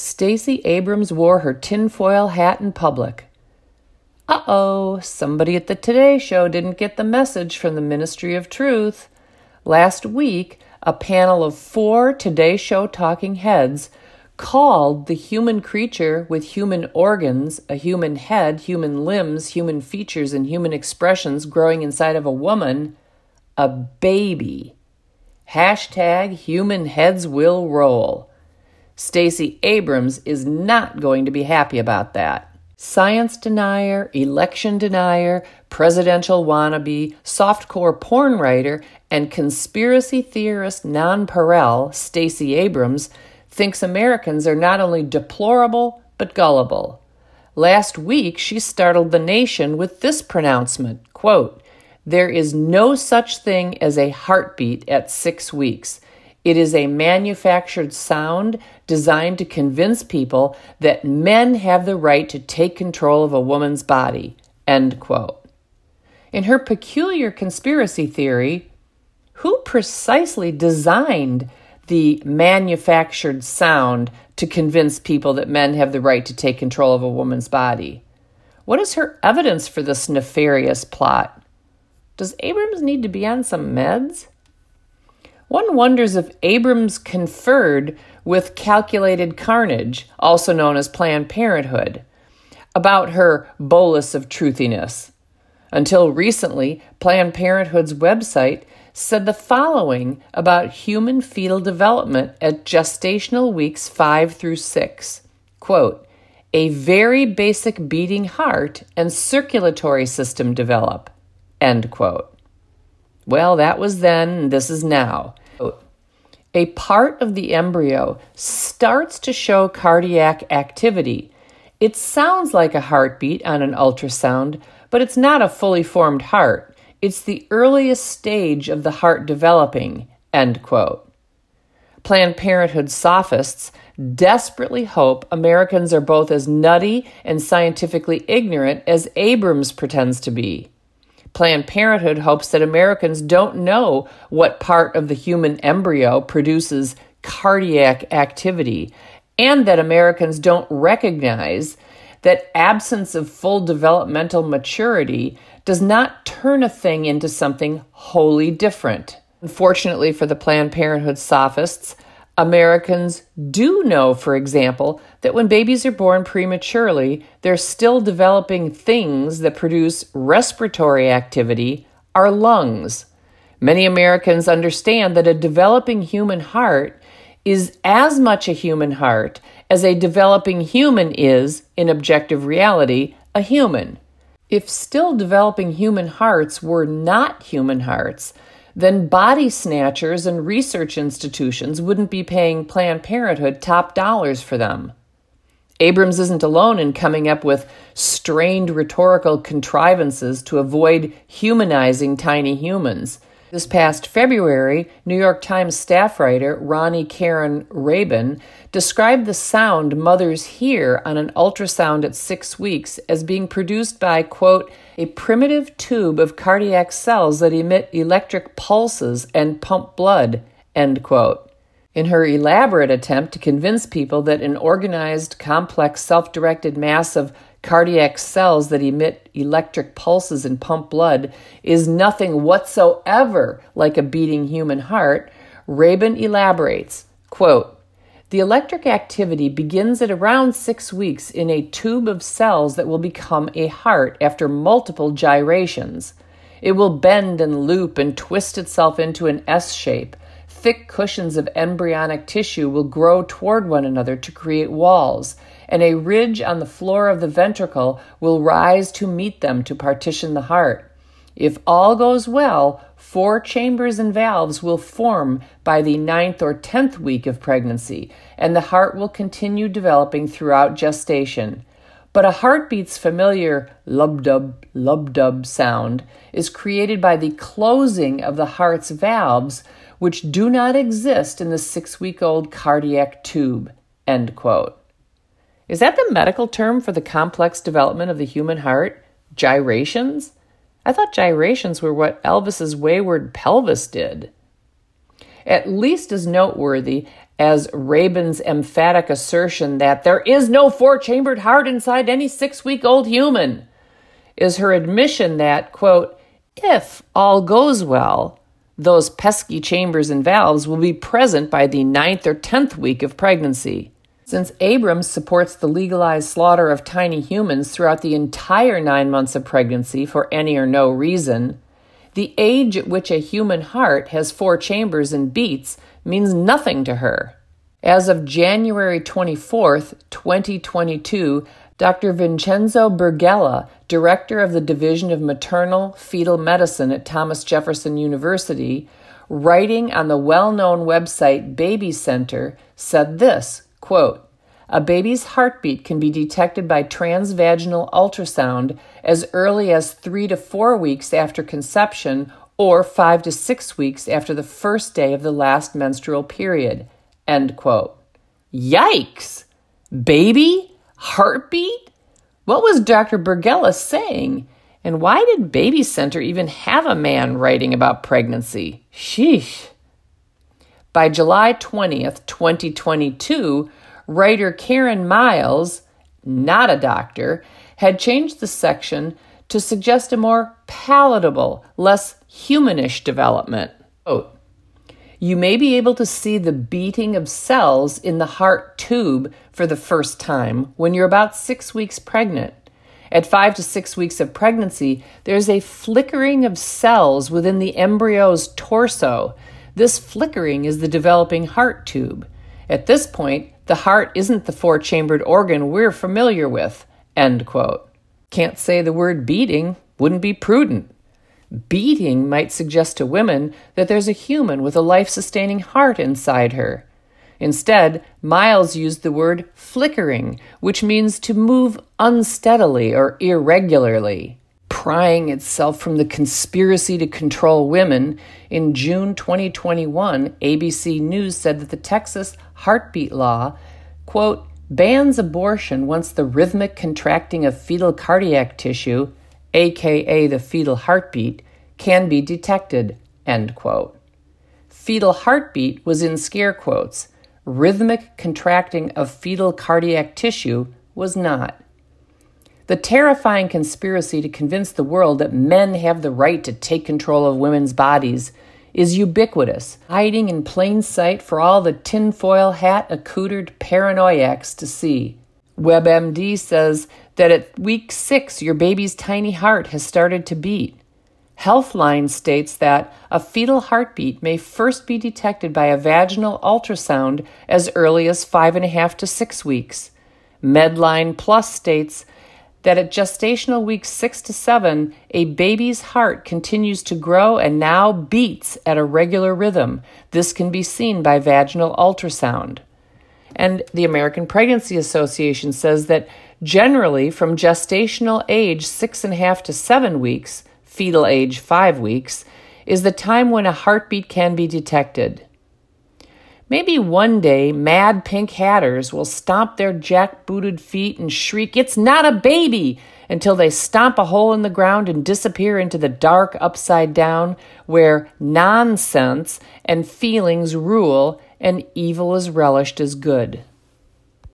Stacey Abrams wore her tinfoil hat in public. Uh oh, somebody at the Today Show didn't get the message from the Ministry of Truth. Last week, a panel of four Today Show talking heads called the human creature with human organs, a human head, human limbs, human features, and human expressions growing inside of a woman a baby. Hashtag human heads will roll. Stacey Abrams is not going to be happy about that science denier, election denier, presidential wannabe, softcore porn writer, and conspiracy theorist nonpareil Stacey Abrams thinks Americans are not only deplorable but gullible. Last week, she startled the nation with this pronouncement quote, There is no such thing as a heartbeat at six weeks. It is a manufactured sound designed to convince people that men have the right to take control of a woman's body. End quote. In her peculiar conspiracy theory, who precisely designed the manufactured sound to convince people that men have the right to take control of a woman's body? What is her evidence for this nefarious plot? Does Abrams need to be on some meds? One wonders if Abrams conferred with Calculated Carnage, also known as Planned Parenthood, about her bolus of truthiness. Until recently, Planned Parenthood's website said the following about human fetal development at gestational weeks 5 through 6. Quote, a very basic beating heart and circulatory system develop. End quote. Well, that was then, this is now. A part of the embryo starts to show cardiac activity. It sounds like a heartbeat on an ultrasound, but it's not a fully formed heart. It's the earliest stage of the heart developing. End quote. Planned Parenthood sophists desperately hope Americans are both as nutty and scientifically ignorant as Abrams pretends to be. Planned Parenthood hopes that Americans don't know what part of the human embryo produces cardiac activity and that Americans don't recognize that absence of full developmental maturity does not turn a thing into something wholly different. Unfortunately for the Planned Parenthood sophists, Americans do know, for example, that when babies are born prematurely, they're still developing things that produce respiratory activity, our lungs. Many Americans understand that a developing human heart is as much a human heart as a developing human is, in objective reality, a human. If still developing human hearts were not human hearts, then body snatchers and research institutions wouldn't be paying Planned Parenthood top dollars for them. Abrams isn't alone in coming up with strained rhetorical contrivances to avoid humanizing tiny humans. This past February, New York Times staff writer Roni Caryn Rabin described the sound mothers hear on an ultrasound at six weeks as being produced by, quote, a primitive tube of cardiac cells that emit electric pulses and pump blood, end quote. In her elaborate attempt to convince people that an organized, complex, self directed mass of cardiac cells that emit electric pulses and pump blood is nothing whatsoever like a beating human heart, Rabin elaborates, quote, the electric activity begins at around six weeks in a tube of cells that will become a heart after multiple gyrations. It will bend and loop and twist itself into an S shape. Thick cushions of embryonic tissue will grow toward one another to create walls and a ridge on the floor of the ventricle will rise to meet them to partition the heart. If all goes well, four chambers and valves will form by the ninth or tenth week of pregnancy, and the heart will continue developing throughout gestation. But a heartbeat's familiar lub dub, lub dub sound is created by the closing of the heart's valves, which do not exist in the six week old cardiac tube. End quote. Is that the medical term for the complex development of the human heart? Gyrations? I thought gyrations were what Elvis's wayward pelvis did. At least as noteworthy as Rabin's emphatic assertion that there is no four chambered heart inside any six week old human is her admission that, quote, if all goes well, those pesky chambers and valves will be present by the ninth or tenth week of pregnancy. Since Abrams supports the legalized slaughter of tiny humans throughout the entire nine months of pregnancy for any or no reason, the age at which a human heart has four chambers and beats means nothing to her. As of January 24th, 2022, Dr. Vincenzo Berghella, director of the Division of Maternal Fetal Medicine at Thomas Jefferson University, writing on the well known website Baby Center, said this quote, A baby's heartbeat can be detected by transvaginal ultrasound as early as three to four weeks after conception or five to six weeks after the first day of the last menstrual period. End quote. Yikes! Baby? Heartbeat? What was Dr. Berghella saying? And why did Baby Center even have a man writing about pregnancy? Sheesh. By July 20th, 2022, writer Karen Miles, not a doctor, had changed the section to suggest a more palatable, less humanish development. You may be able to see the beating of cells in the heart tube for the first time when you're about six weeks pregnant. At five to six weeks of pregnancy, there's a flickering of cells within the embryo's torso. This flickering is the developing heart tube. At this point, the heart isn't the four chambered organ we're familiar with. End quote. Can't say the word beating, wouldn't be prudent. Beating might suggest to women that there's a human with a life sustaining heart inside her. Instead, Miles used the word flickering, which means to move unsteadily or irregularly. Prying itself from the conspiracy to control women, in June 2021, ABC News said that the Texas heartbeat law, quote, bans abortion once the rhythmic contracting of fetal cardiac tissue, aka the fetal heartbeat, can be detected, end quote. Fetal heartbeat was in scare quotes rhythmic contracting of fetal cardiac tissue was not. The terrifying conspiracy to convince the world that men have the right to take control of women's bodies is ubiquitous, hiding in plain sight for all the tinfoil hat accoutered paranoiacs to see. WebMD says that at week six, your baby's tiny heart has started to beat. Healthline states that a fetal heartbeat may first be detected by a vaginal ultrasound as early as five and a half to six weeks. Medline Plus states that at gestational week six to seven, a baby's heart continues to grow and now beats at a regular rhythm. This can be seen by vaginal ultrasound. And the American Pregnancy Association says that generally from gestational age six and a half to seven weeks, fetal age five weeks, is the time when a heartbeat can be detected. Maybe one day mad pink hatters will stomp their jack-booted feet and shriek, It's not a baby! until they stomp a hole in the ground and disappear into the dark upside down where nonsense and feelings rule and evil is relished as good.